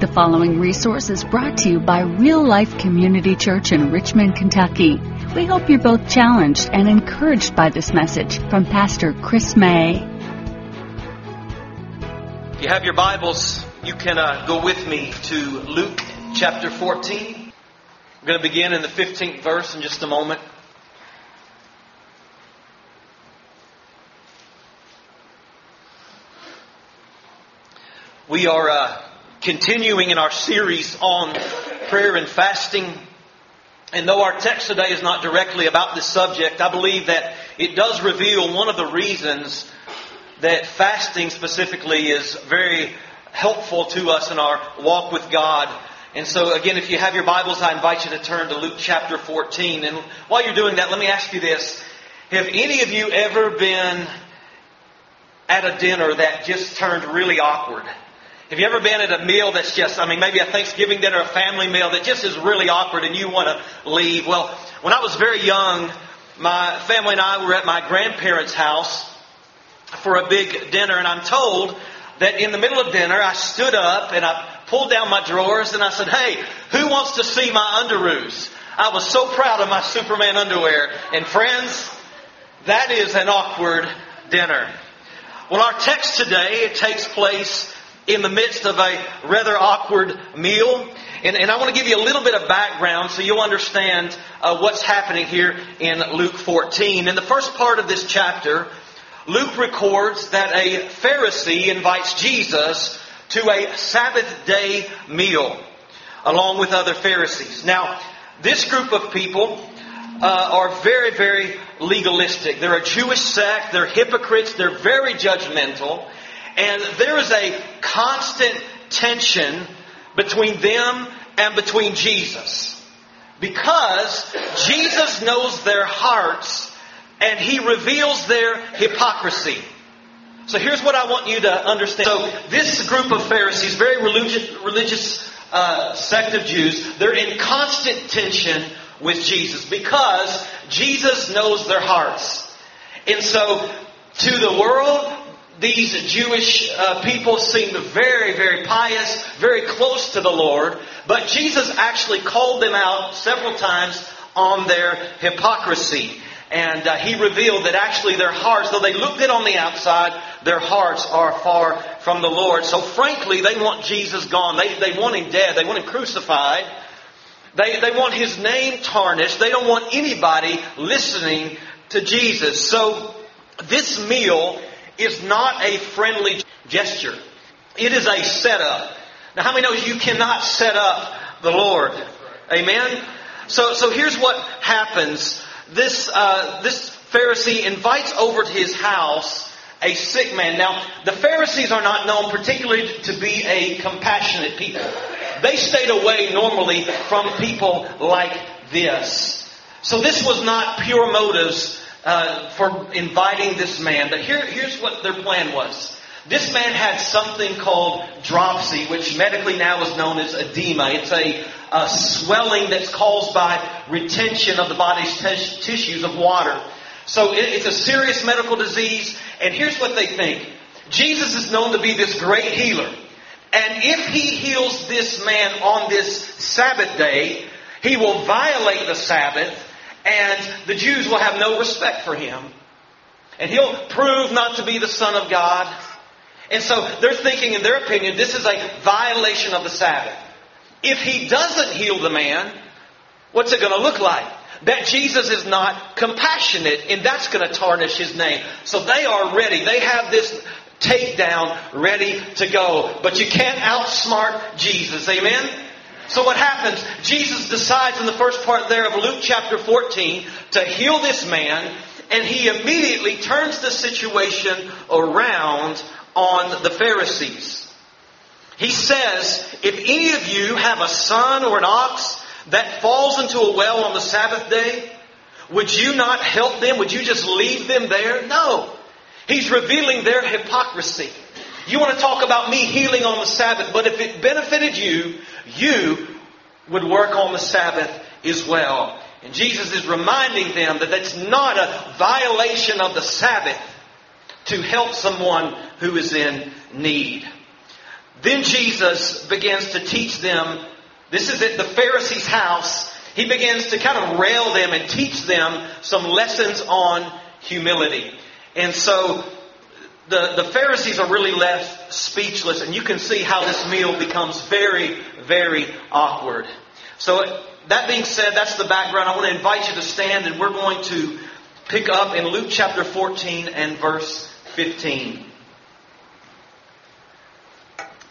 The following resource is brought to you by Real Life Community Church in Richmond, Kentucky. We hope you're both challenged and encouraged by this message from Pastor Chris May. If you have your Bibles, you can uh, go with me to Luke chapter 14. We're going to begin in the 15th verse in just a moment. We are uh, continuing in our series on prayer and fasting. And though our text today is not directly about this subject, I believe that it does reveal one of the reasons that fasting specifically is very helpful to us in our walk with God. And so again, if you have your Bibles, I invite you to turn to Luke chapter 14. And while you're doing that, let me ask you this. Have any of you ever been at a dinner that just turned really awkward? Have you ever been at a meal that's just, I mean, maybe a Thanksgiving dinner, a family meal that just is really awkward and you want to leave? Well, when I was very young, my family and I were at my grandparents' house for a big dinner and I'm told that in the middle of dinner I stood up and I pulled down my drawers and I said, hey, who wants to see my underoos? I was so proud of my Superman underwear. And friends, that is an awkward dinner. Well, our text today, it takes place in the midst of a rather awkward meal. And, and I want to give you a little bit of background so you'll understand uh, what's happening here in Luke 14. In the first part of this chapter, Luke records that a Pharisee invites Jesus to a Sabbath day meal along with other Pharisees. Now, this group of people uh, are very, very legalistic. They're a Jewish sect. They're hypocrites. They're very judgmental. And there is a constant tension between them and between Jesus. Because Jesus knows their hearts and he reveals their hypocrisy. So here's what I want you to understand. So this group of Pharisees, very religious, religious uh, sect of Jews, they're in constant tension with Jesus because Jesus knows their hearts. And so to the world, these Jewish uh, people seemed very, very pious, very close to the Lord, but Jesus actually called them out several times on their hypocrisy. And uh, he revealed that actually their hearts, though they look good on the outside, their hearts are far from the Lord. So frankly, they want Jesus gone. They, they want him dead. They want him crucified. They, they want his name tarnished. They don't want anybody listening to Jesus. So this meal is not a friendly gesture. It is a setup. Now, how many knows you cannot set up the Lord? Amen? So, so here's what happens. This, uh, this Pharisee invites over to his house a sick man. Now, the Pharisees are not known particularly to be a compassionate people. They stayed away normally from people like this. So this was not pure motives uh, for inviting this man. But here, here's what their plan was. This man had something called dropsy, which medically now is known as edema. It's a, a swelling that's caused by retention of the body's t- tissues of water. So it, it's a serious medical disease. And here's what they think. Jesus is known to be this great healer. And if he heals this man on this Sabbath day, he will violate the Sabbath and the Jews will have no respect for him. And he'll prove not to be the Son of God. And so they're thinking, in their opinion, this is a violation of the Sabbath. If he doesn't heal the man, what's it going to look like? That Jesus is not compassionate, and that's going to tarnish his name. So they are ready. They have this takedown ready to go. But you can't outsmart Jesus. Amen? So what happens? Jesus decides in the first part there of Luke chapter 14 to heal this man, and he immediately turns the situation around on the Pharisees. He says, if any of you have a son or an ox that falls into a well on the Sabbath day, would you not help them? Would you just leave them there? No. He's revealing their hypocrisy. You want to talk about me healing on the Sabbath, but if it benefited you, you would work on the Sabbath as well. And Jesus is reminding them that that's not a violation of the Sabbath to help someone who is in need. Then Jesus begins to teach them. This is at the Pharisees' house. He begins to kind of rail them and teach them some lessons on humility. And so the, the Pharisees are really left speechless, and you can see how this meal becomes very, very awkward. So, that being said, that's the background. I want to invite you to stand, and we're going to pick up in Luke chapter 14 and verse 15.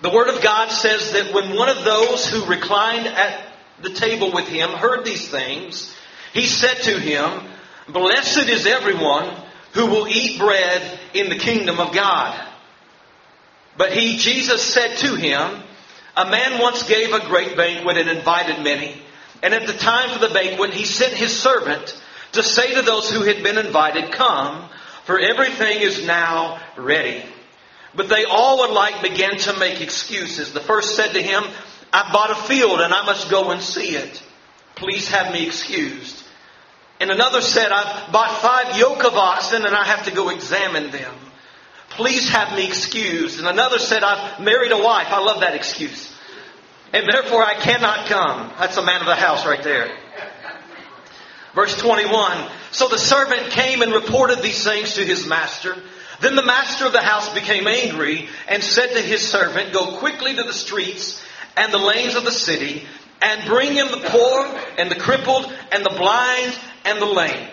The Word of God says that when one of those who reclined at the table with him heard these things, he said to him, Blessed is everyone who will eat bread in the kingdom of God. But he, Jesus said to him, A man once gave a great banquet and invited many. And at the time for the banquet, he sent his servant to say to those who had been invited, Come, for everything is now ready. But they all alike began to make excuses. The first said to him, I bought a field and I must go and see it. Please have me excused. And another said, I've bought five yoke of oxen and I have to go examine them. Please have me excused. And another said, I've married a wife. I love that excuse. And therefore I cannot come. That's a man of the house right there. Verse 21. So the servant came and reported these things to his master. Then the master of the house became angry and said to his servant, Go quickly to the streets and the lanes of the city and bring in the poor and the crippled and the blind and the lame.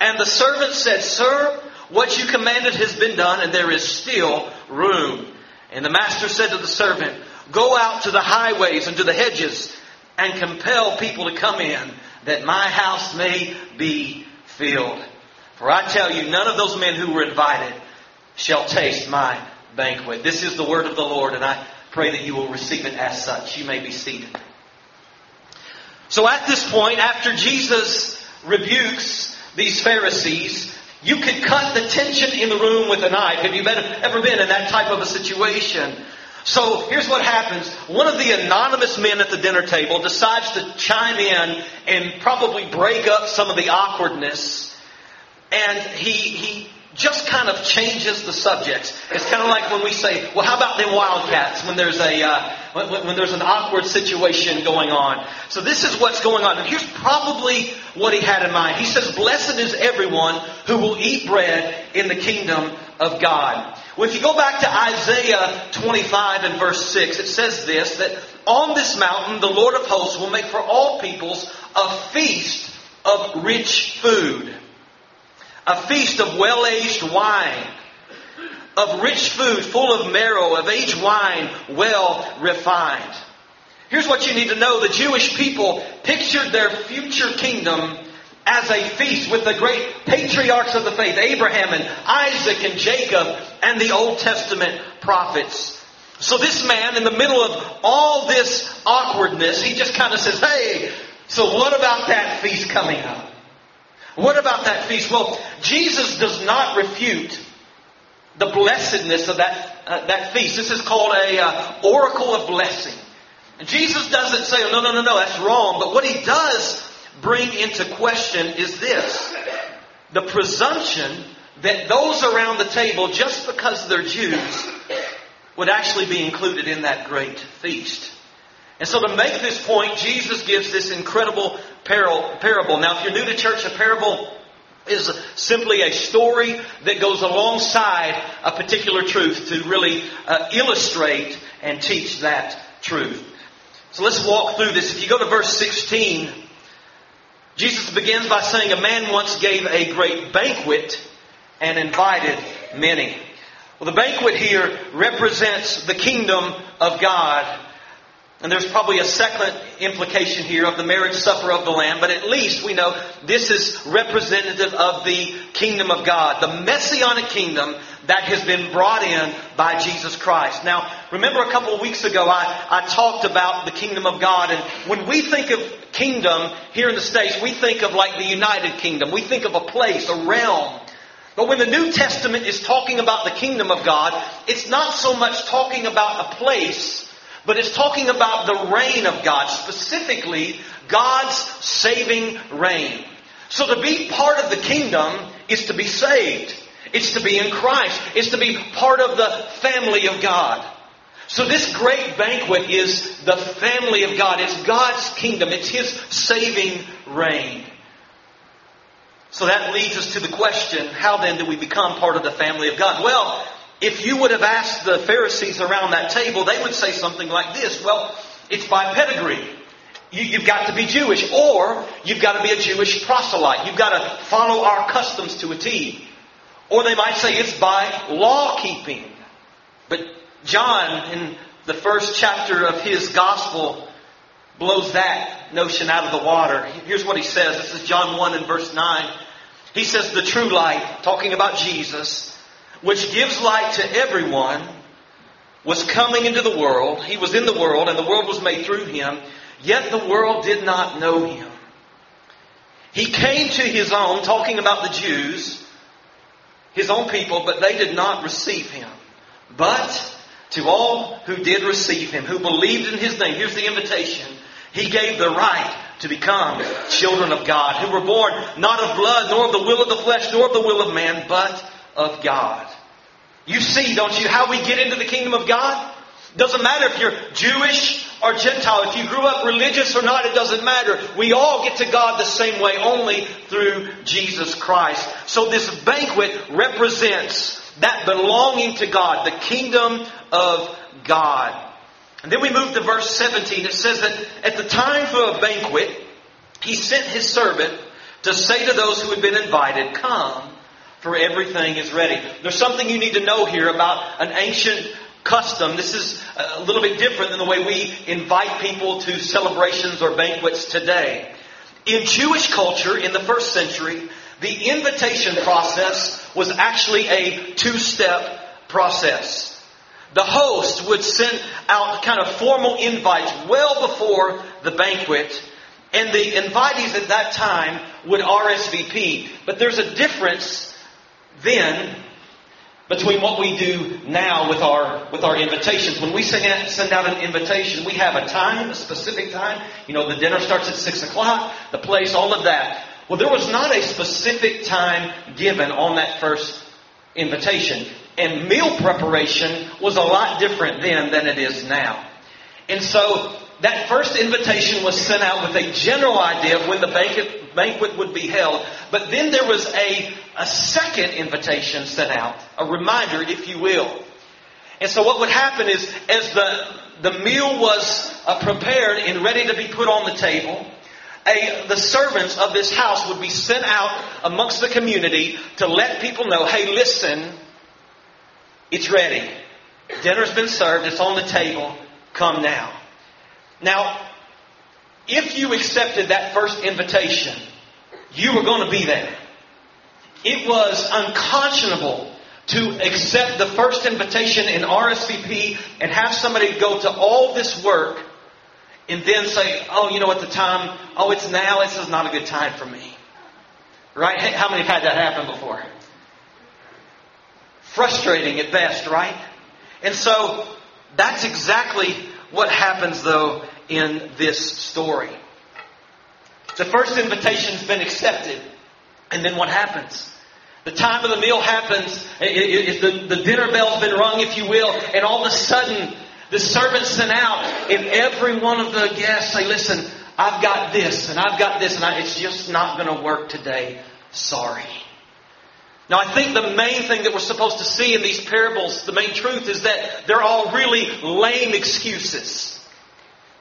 And the servant said, Sir, what you commanded has been done, and there is still room. And the master said to the servant, Go out to the highways and to the hedges, and compel people to come in, that my house may be filled. For I tell you, none of those men who were invited shall taste my banquet. This is the word of the Lord, and I pray that you will receive it as such. You may be seated. So at this point, after Jesus rebukes these Pharisees, you could cut the tension in the room with a knife. Have you ever been in that type of a situation? So here's what happens. One of the anonymous men at the dinner table decides to chime in and probably break up some of the awkwardness. And he, he just kind of changes the subject. It's kind of like when we say, well, how about them wildcats when there's a, uh, when, when, there's an awkward situation going on. So this is what's going on. And here's probably what he had in mind. He says, blessed is everyone who will eat bread in the kingdom of God. Well, if you go back to Isaiah 25 and verse 6, it says this, that on this mountain the Lord of hosts will make for all peoples a feast of rich food a feast of well aged wine, of rich food full of marrow, of aged wine well refined. Here's what you need to know the Jewish people pictured their future kingdom as a feast with the great patriarchs of the faith, Abraham and Isaac and Jacob and the Old Testament prophets. So this man, in the middle of all this awkwardness, he just kind of says, hey, so what about that feast coming up? What about that feast? Well, Jesus does not refute the blessedness of that, uh, that feast. This is called a uh, oracle of blessing. And Jesus doesn't say, oh, no, no, no, no, that's wrong. But what he does bring into question is this. The presumption that those around the table, just because they're Jews, would actually be included in that great feast. And so to make this point, Jesus gives this incredible parable. Now, if you're new to church, a parable is simply a story that goes alongside a particular truth to really uh, illustrate and teach that truth. So let's walk through this. If you go to verse 16, Jesus begins by saying, A man once gave a great banquet and invited many. Well, the banquet here represents the kingdom of God and there's probably a second implication here of the marriage supper of the Lamb, but at least we know this is representative of the kingdom of God, the messianic kingdom that has been brought in by Jesus Christ. Now, remember a couple of weeks ago I, I talked about the kingdom of God, and when we think of kingdom here in the States, we think of like the United Kingdom. We think of a place, a realm. But when the New Testament is talking about the kingdom of God, it's not so much talking about a place, but it's talking about the reign of God, specifically God's saving reign. So to be part of the kingdom is to be saved. It's to be in Christ. It's to be part of the family of God. So this great banquet is the family of God. It's God's kingdom. It's His saving reign. So that leads us to the question, how then do we become part of the family of God? Well, if you would have asked the Pharisees around that table, they would say something like this. Well, it's by pedigree. You, have got to be Jewish, or you've got to be a Jewish proselyte. You've got to follow our customs to a T. Or they might say it's by law keeping. But John, in the first chapter of his gospel, blows that notion out of the water. Here's what he says. This is John 1 and verse 9. He says, The true light, talking about Jesus, which gives light to everyone, was coming into the world. He was in the world, and the world was made through him. Yet the world did not know him. He came to his own, talking about the Jews, his own people, but they did not receive him. But to all who did receive him, who believed in his name, here's the invitation. He gave the right to become children of God, who were born not of blood, nor of the will of the flesh, nor of the will of man, but of God. You see, don't you, how we get into the kingdom of God? Doesn't matter if you're Jewish or Gentile, if you grew up religious or not, it doesn't matter. We all get to God the same way, only through Jesus Christ. So this banquet represents that belonging to God, the kingdom of God. And then we move to verse 17. It says that at the time for a banquet, he sent his servant to say to those who had been invited, Come, for everything is ready. There's something you need to know here about an ancient custom. This is a little bit different than the way we invite people to celebrations or banquets today. In Jewish culture in the first century, the invitation process was actually a two-step process. The host would send out kind of formal invites well before the banquet, and the invitees at that time would RSVP. But there's a difference then between what we do now with our with our invitations. When we send out, send out an invitation, we have a time, a specific time. You know, the dinner starts at six o'clock, the place, all of that. Well, there was not a specific time given on that first invitation. And meal preparation was a lot different then than it is now. And so that first invitation was sent out with a general idea of when the banquet, banquet would be held. But then there was a, a second invitation sent out, a reminder, if you will. And so what would happen is, as the, the meal was uh, prepared and ready to be put on the table, a, the servants of this house would be sent out amongst the community to let people know, hey, listen, it's ready. Dinner's been served. It's on the table. Come now. Now, if you accepted that first invitation, you were going to be there. It was unconscionable to accept the first invitation in RSVP and have somebody go to all this work and then say, oh, you know, at the time, oh, it's now, this is not a good time for me. Right? How many have had that happen before? Frustrating at best, right? And so that's exactly what happens, though, in this story. The first invitation's been accepted, and then what happens? The time of the meal happens, the, the dinner bell's been rung, if you will, and all of a sudden, the servants sent out, and every one of the guests say, listen, I've got this, and I've got this, and I, it's just not going to work today. Sorry. Now, I think the main thing that we're supposed to see in these parables, the main truth is that they're all really lame excuses.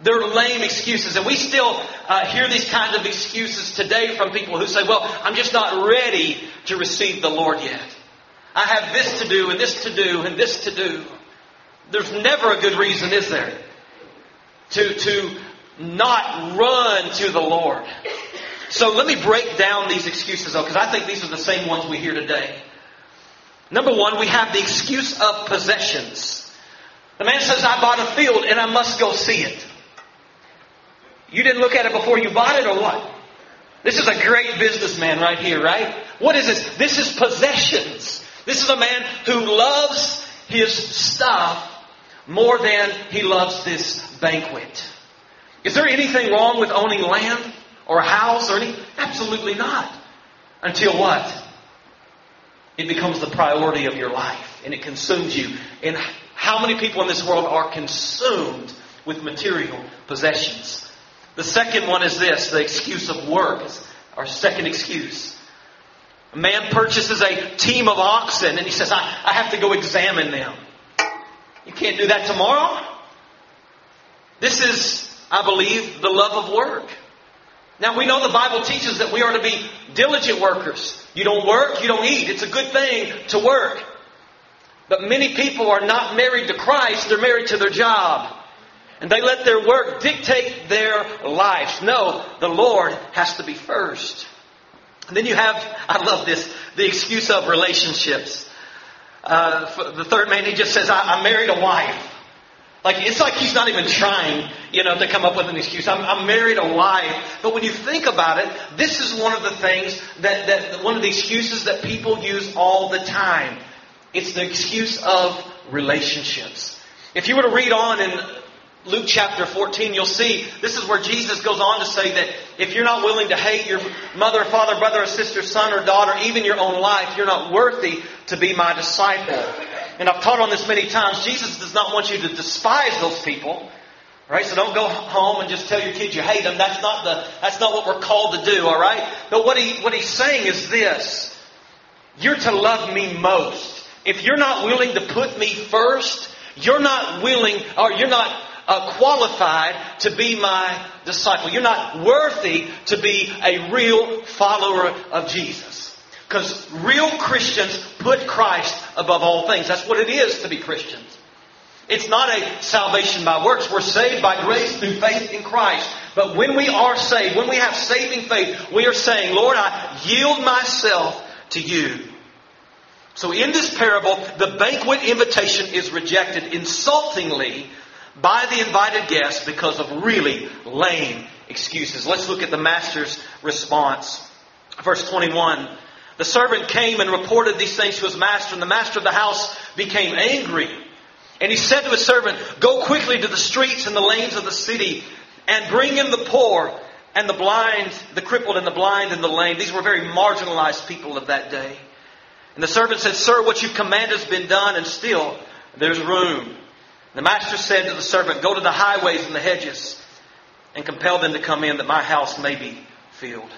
They're lame excuses. And we still uh, hear these kinds of excuses today from people who say, well, I'm just not ready to receive the Lord yet. I have this to do, and this to do, and this to do. There's never a good reason, is there? To, to not run to the Lord. So let me break down these excuses though, because I think these are the same ones we hear today. Number one, we have the excuse of possessions. The man says, I bought a field and I must go see it. You didn't look at it before you bought it or what? This is a great businessman right here, right? What is this? This is possessions. This is a man who loves his stuff more than he loves this banquet. Is there anything wrong with owning land or a house or anything? Absolutely not. Until what? It becomes the priority of your life and it consumes you. And How many people in this world are consumed with material possessions? The second one is this the excuse of work is our second excuse. A man purchases a team of oxen and he says, I, I have to go examine them. You can't do that tomorrow. This is, I believe, the love of work. Now we know the Bible teaches that we are to be diligent workers. You don't work, you don't eat. It's a good thing to work. But many people are not married to Christ, they're married to their job. And they let their work dictate their lives. No, the Lord has to be first. And then you have, I love this, the excuse of relationships. Uh, the third man, he just says, I, I married a wife. Like, it's like he's not even trying, you know, to come up with an excuse. I'm, I'm, married a wife. But when you think about it, this is one of the things that, that, one of the excuses that people use all the time. It's the excuse of relationships. If you were to read on in Luke chapter 14, you'll see this is where Jesus goes on to say that if you're not willing to hate your mother, father, brother, or sister, son, or daughter, even your own life, you're not worthy to be my disciple. And I've taught on this many times. Jesus does not want you to despise those people. Right? So don't go home and just tell your kids you hate them. That's not the, that's not what we're called to do, alright? But what he, what he's saying is this. You're to love me most. If you're not willing to put me first, you're not willing, or you're not uh, qualified to be my disciple. You're not worthy to be a real follower of Jesus. Because real Christians put Christ above all things. That's what it is to be Christians. It's not a salvation by works. We're saved by grace through faith in Christ. But when we are saved, when we have saving faith, we are saying, Lord, I yield myself to you. So in this parable, the banquet invitation is rejected insultingly by the invited guests because of really lame excuses. Let's look at the master's response. Verse 21. The servant came and reported these things to his master, and the master of the house became angry. And he said to his servant, Go quickly to the streets and the lanes of the city and bring in the poor and the blind, the crippled and the blind and the lame. These were very marginalized people of that day. And the servant said, Sir, what you command has been done, and still there's room. The master said to the servant, Go to the highways and the hedges and compel them to come in that my house may be filled.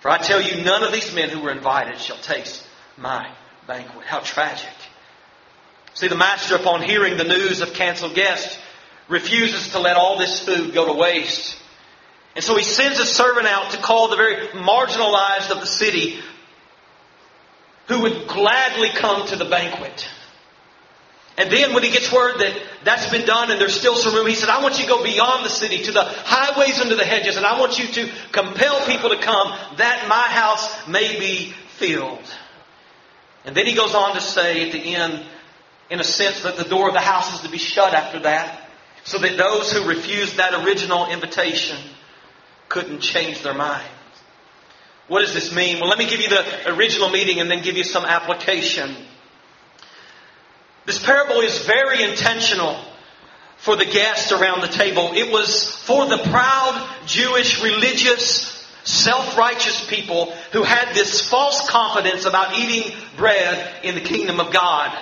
For I tell you, none of these men who were invited shall taste my banquet. How tragic. See, the master, upon hearing the news of canceled guests, refuses to let all this food go to waste. And so he sends a servant out to call the very marginalized of the city who would gladly come to the banquet. And then when he gets word that that's been done and there's still some room, he said, I want you to go beyond the city to the highways and the hedges, and I want you to compel people to come that my house may be filled. And then he goes on to say at the end, in a sense, that the door of the house is to be shut after that, so that those who refused that original invitation couldn't change their mind. What does this mean? Well, let me give you the original meaning and then give you some application. This parable is very intentional for the guests around the table. It was for the proud Jewish religious self-righteous people who had this false confidence about eating bread in the kingdom of God.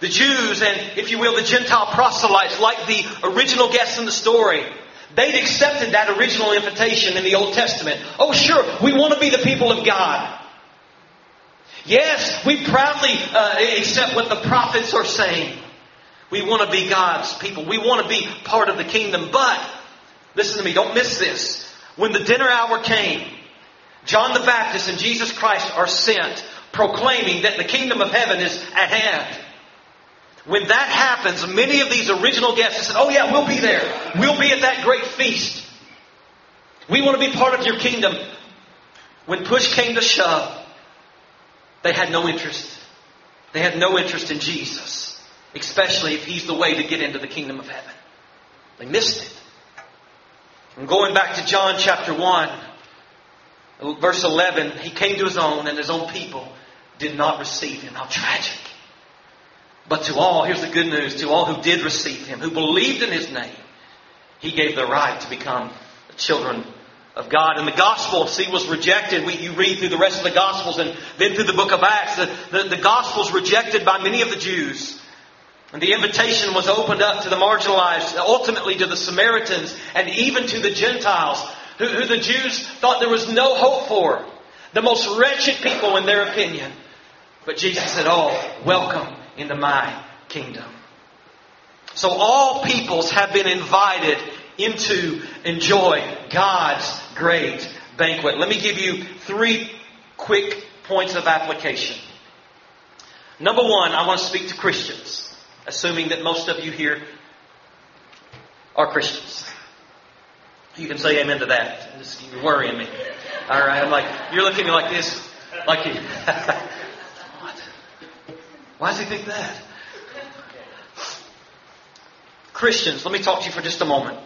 The Jews and, if you will, the Gentile proselytes, like the original guests in the story, they'd accepted that original invitation in the Old Testament. Oh, sure, we want to be the people of God. Yes, we proudly uh, accept what the prophets are saying. We want to be God's people. We want to be part of the kingdom. But, listen to me, don't miss this. When the dinner hour came, John the Baptist and Jesus Christ are sent proclaiming that the kingdom of heaven is at hand. When that happens, many of these original guests said, Oh yeah, we'll be there. We'll be at that great feast. We want to be part of your kingdom. When push came to shove, they had no interest. They had no interest in Jesus, especially if he's the way to get into the kingdom of heaven. They missed it. And going back to John chapter 1, verse 11, he came to his own, and his own people did not receive him. How tragic. But to all, here's the good news to all who did receive him, who believed in his name, he gave the right to become children of God. And the gospel, see, was rejected. We, you read through the rest of the gospels and then through the book of Acts. The, the, the gospel's rejected by many of the Jews. And the invitation was opened up to the marginalized, ultimately to the Samaritans, and even to the Gentiles, who, who the Jews thought there was no hope for. The most wretched people in their opinion. But Jesus said, Oh, welcome into my kingdom. So all peoples have been invited into enjoy God's great banquet. Let me give you three quick points of application. Number one, I want to speak to Christians, assuming that most of you here are Christians. You can say amen to that. You're worrying me. All right, I'm like, you're looking at me like this, like you. Why does he think that? Christians, let me talk to you for just a moment.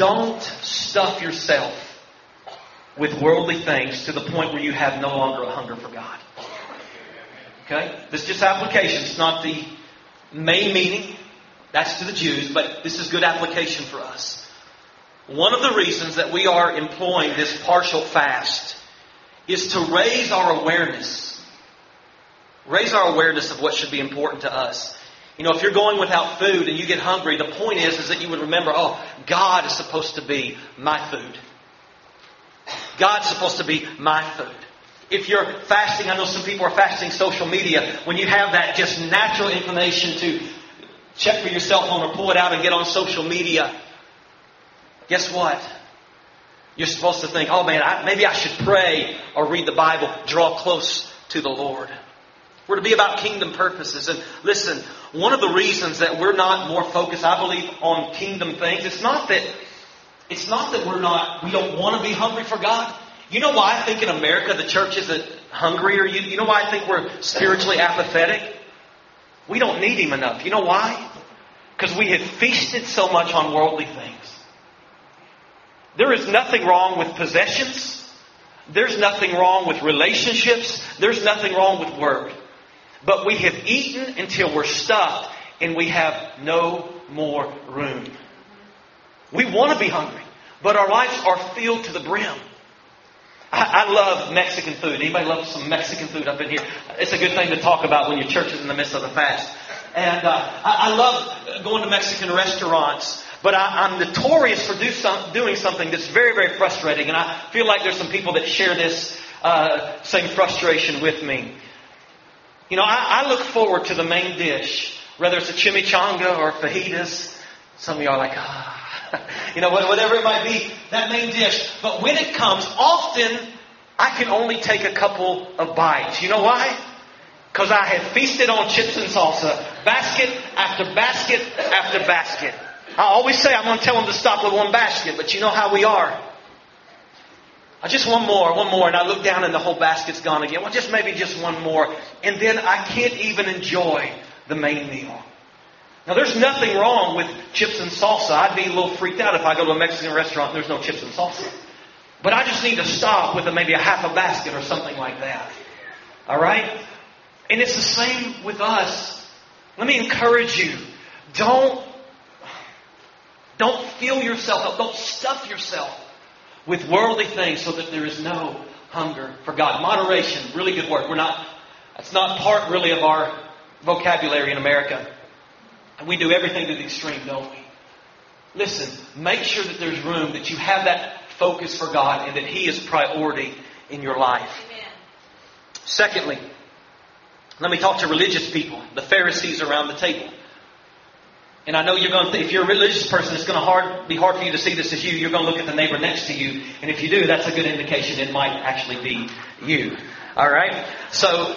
Don't stuff yourself with worldly things to the point where you have no longer a hunger for God. Okay? This is just application. It's not the main meaning. That's to the Jews, but this is good application for us. One of the reasons that we are employing this partial fast is to raise our awareness. Raise our awareness of what should be important to us. You know, if you're going without food and you get hungry, the point is, is that you would remember, oh, God is supposed to be my food. God's supposed to be my food. If you're fasting, I know some people are fasting social media. When you have that just natural inclination to check for your cell phone or pull it out and get on social media, guess what? You're supposed to think, oh man, I, maybe I should pray or read the Bible, draw close to the Lord. We're to be about kingdom purposes. And listen, one of the reasons that we're not more focused, I believe, on kingdom things, it's not that it's not that we're not we don't want to be hungry for God. You know why I think in America the church isn't hungry or you, you know why I think we're spiritually apathetic? We don't need him enough. You know why? Because we have feasted so much on worldly things. There is nothing wrong with possessions. There's nothing wrong with relationships. There's nothing wrong with work. But we have eaten until we're stuffed and we have no more room. We want to be hungry, but our lives are filled to the brim. I, I love Mexican food. Anybody love some Mexican food up in here? It's a good thing to talk about when your church is in the midst of the fast. And uh, I, I love going to Mexican restaurants. But I, am notorious for do some, doing something that's very, very frustrating. And I feel like there's some people that share this uh, same frustration with me. You know, I, I look forward to the main dish, whether it's a chimichanga or fajitas. Some of you are like, ah, you know, whatever it might be, that main dish. But when it comes, often I can only take a couple of bites. You know why? Because I have feasted on chips and salsa, basket after basket after basket. I always say I'm going to tell them to stop with one basket, but you know how we are. I just one more, one more, and I look down and the whole basket's gone again. Well, just maybe just one more, and then I can't even enjoy the main meal. Now, there's nothing wrong with chips and salsa. I'd be a little freaked out if I go to a Mexican restaurant and there's no chips and salsa. But I just need to stop with a, maybe a half a basket or something like that. All right? And it's the same with us. Let me encourage you. Don't, don't fill yourself up. Don't stuff yourself with worldly things so that there is no hunger for God. Moderation, really good word. We're not, that's not part really of our vocabulary in America. And we do everything to the extreme, don't we? Listen, make sure that there's room, that you have that focus for God and that He is priority in your life. Amen. Secondly, let me talk to religious people, the Pharisees around the table. And I know you're going to, if you're a religious person, it's going to hard, be hard for you to see this as you. You're going to look at the neighbor next to you. And if you do, that's a good indication it might actually be you. All right? So,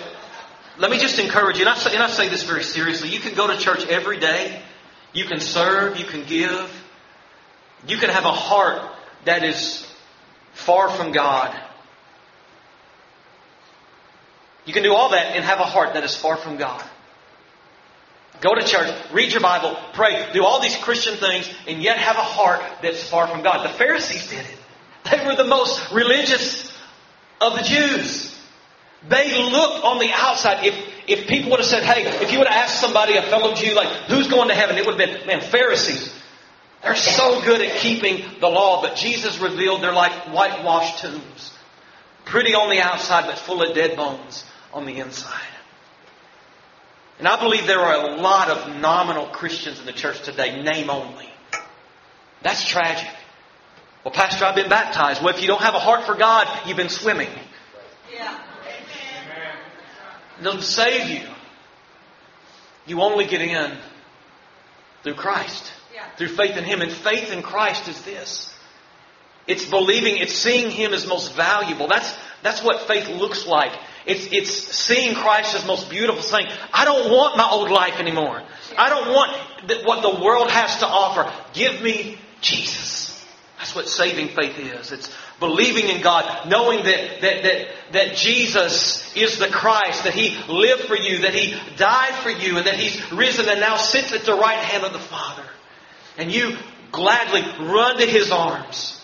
let me just encourage you, and I, say, and I say this very seriously. You can go to church every day. You can serve. You can give. You can have a heart that is far from God. You can do all that and have a heart that is far from God. Go to church, read your Bible, pray, do all these Christian things, and yet have a heart that's far from God. The Pharisees did it. They were the most religious of the Jews. They looked on the outside. If, if people would have said, hey, if you would have asked somebody, a fellow Jew, like, who's going to heaven? It would have been, man, Pharisees. They're so good at keeping the law, but Jesus revealed they're like whitewashed tombs. Pretty on the outside, but full of dead bones on the inside. And I believe there are a lot of nominal Christians in the church today, name only. That's tragic. Well, Pastor, I've been baptized. Well, if you don't have a heart for God, you've been swimming. Yeah. It doesn't save you. You only get in through Christ, yeah. through faith in Him. And faith in Christ is this. It's believing, it's seeing Him as most valuable. That's, that's what faith looks like. It's, it's seeing Christ as most beautiful, saying, I don't want my old life anymore. I don't want what the world has to offer. Give me Jesus. That's what saving faith is. It's believing in God, knowing that, that, that, that Jesus is the Christ, that He lived for you, that He died for you, and that He's risen and now sits at the right hand of the Father. And you gladly run to His arms.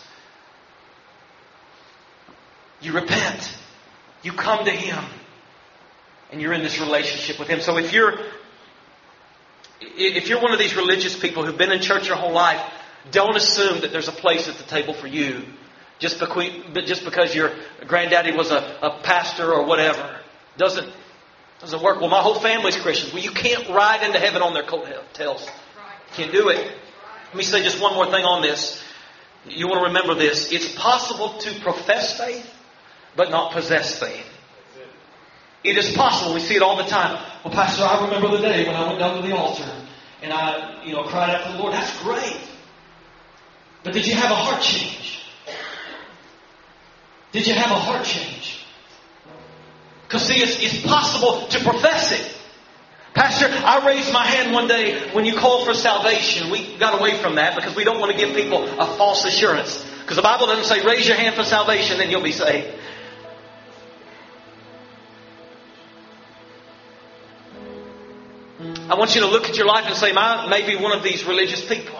You repent. You come to Him. And you're in this relationship with Him. So if you're if you're one of these religious people who've been in church your whole life, don't assume that there's a place at the table for you just because, just because your granddaddy was a, a pastor or whatever. Doesn't, doesn't work. Well, my whole family's Christians. Well, you can't ride into heaven on their coattails. Can't do it. Let me say just one more thing on this. You want to remember this. It's possible to profess faith, but not possess faith. It is possible. We see it all the time. Well, Pastor, I remember the day when I went down to the altar and I, you know, cried out to the Lord. That's great. But did you have a heart change? Did you have a heart change? Because see, it's, it's possible to profess it. Pastor, I raised my hand one day when you called for salvation. We got away from that because we don't want to give people a false assurance. Because the Bible doesn't say raise your hand for salvation and you'll be saved. I want you to look at your life and say, Am I may be one of these religious people.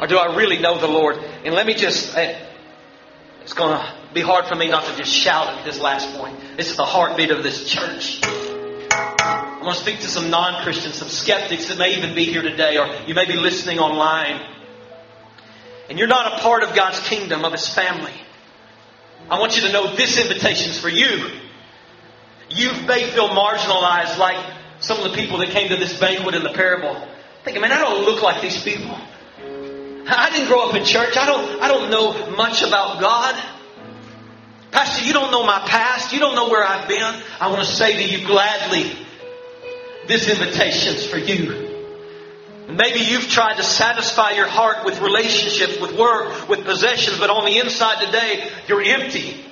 Or do I really know the Lord? And let me just, it's going to be hard for me not to just shout at this last point. This is the heartbeat of this church. I'm going to speak to some non Christians, some skeptics that may even be here today, or you may be listening online. And you're not a part of God's kingdom, of His family. I want you to know this invitation is for you. You may feel marginalized like some of the people that came to this banquet in the parable. Thinking, man, I don't look like these people. I didn't grow up in church. I don't, I don't know much about God. Pastor, you don't know my past. You don't know where I've been. I want to say to you gladly, this invitation's for you. Maybe you've tried to satisfy your heart with relationships, with work, with possessions, but on the inside today, you're empty.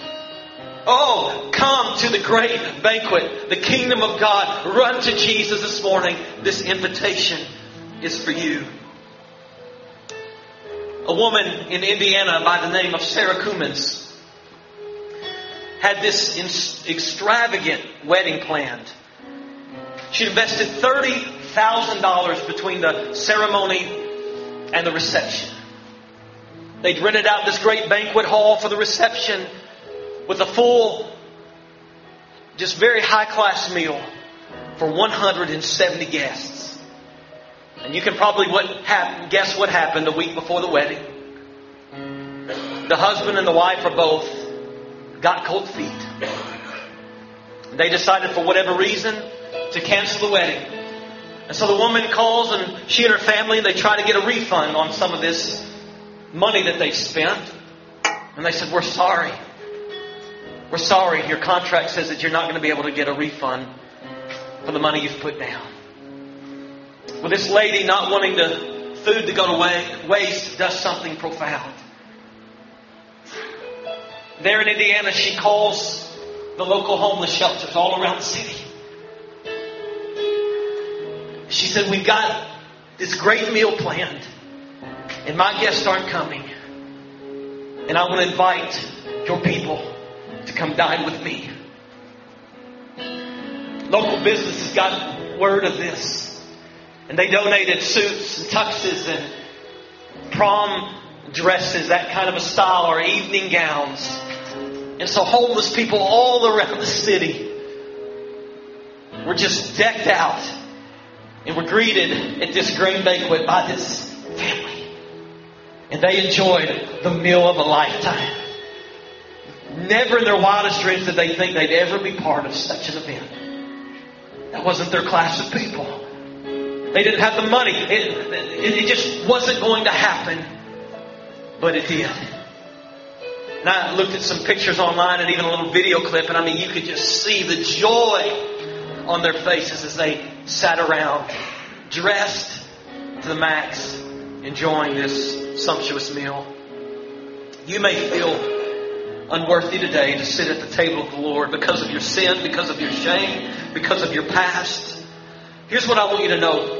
Oh, come to the great banquet, the kingdom of God. Run to Jesus this morning. This invitation is for you. A woman in Indiana by the name of Sarah Cummins had this extravagant wedding planned. She invested $30,000 between the ceremony and the reception. They'd rented out this great banquet hall for the reception with a full, just very high class meal for 170 guests. And you can probably what happened, guess what happened a week before the wedding. The husband and the wife are both got cold feet. They decided for whatever reason to cancel the wedding. And so the woman calls and she and her family, they try to get a refund on some of this money that they spent. And they said, we're sorry. We're sorry. Your contract says that you're not going to be able to get a refund for the money you've put down. Well, this lady, not wanting the food to go to waste, does something profound. There in Indiana, she calls the local homeless shelters all around the city. She said, We've got this great meal planned, and my guests aren't coming. And I want to invite your people to come dine with me. Local businesses got word of this. And they donated suits and tuxes and prom dresses, that kind of a style, or evening gowns. And so homeless people all around the city were just decked out and were greeted at this great banquet by this family. And they enjoyed the meal of a lifetime. Never in their wildest dreams did they think they'd ever be part of such an event. That wasn't their class of people. They didn't have the money. It, it, it just wasn't going to happen. But it did. And I looked at some pictures online and even a little video clip, and I mean, you could just see the joy on their faces as they sat around, dressed to the max, enjoying this sumptuous meal. You may feel unworthy today to sit at the table of the Lord because of your sin, because of your shame, because of your past. Here's what I want you to know.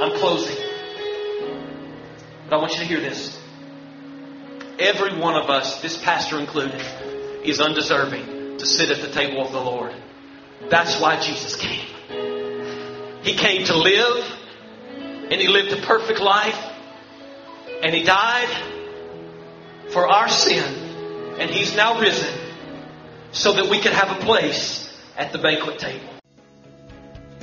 I'm closing. But I want you to hear this. Every one of us, this pastor included, is undeserving to sit at the table of the Lord. That's why Jesus came. He came to live, and He lived a perfect life, and He died for our sin, and He's now risen so that we could have a place at the banquet table.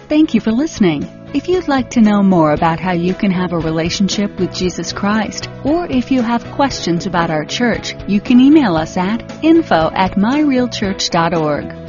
Thank you for listening. If you'd like to know more about how you can have a relationship with Jesus Christ, or if you have questions about our church, you can email us at info at myrealchurch.org.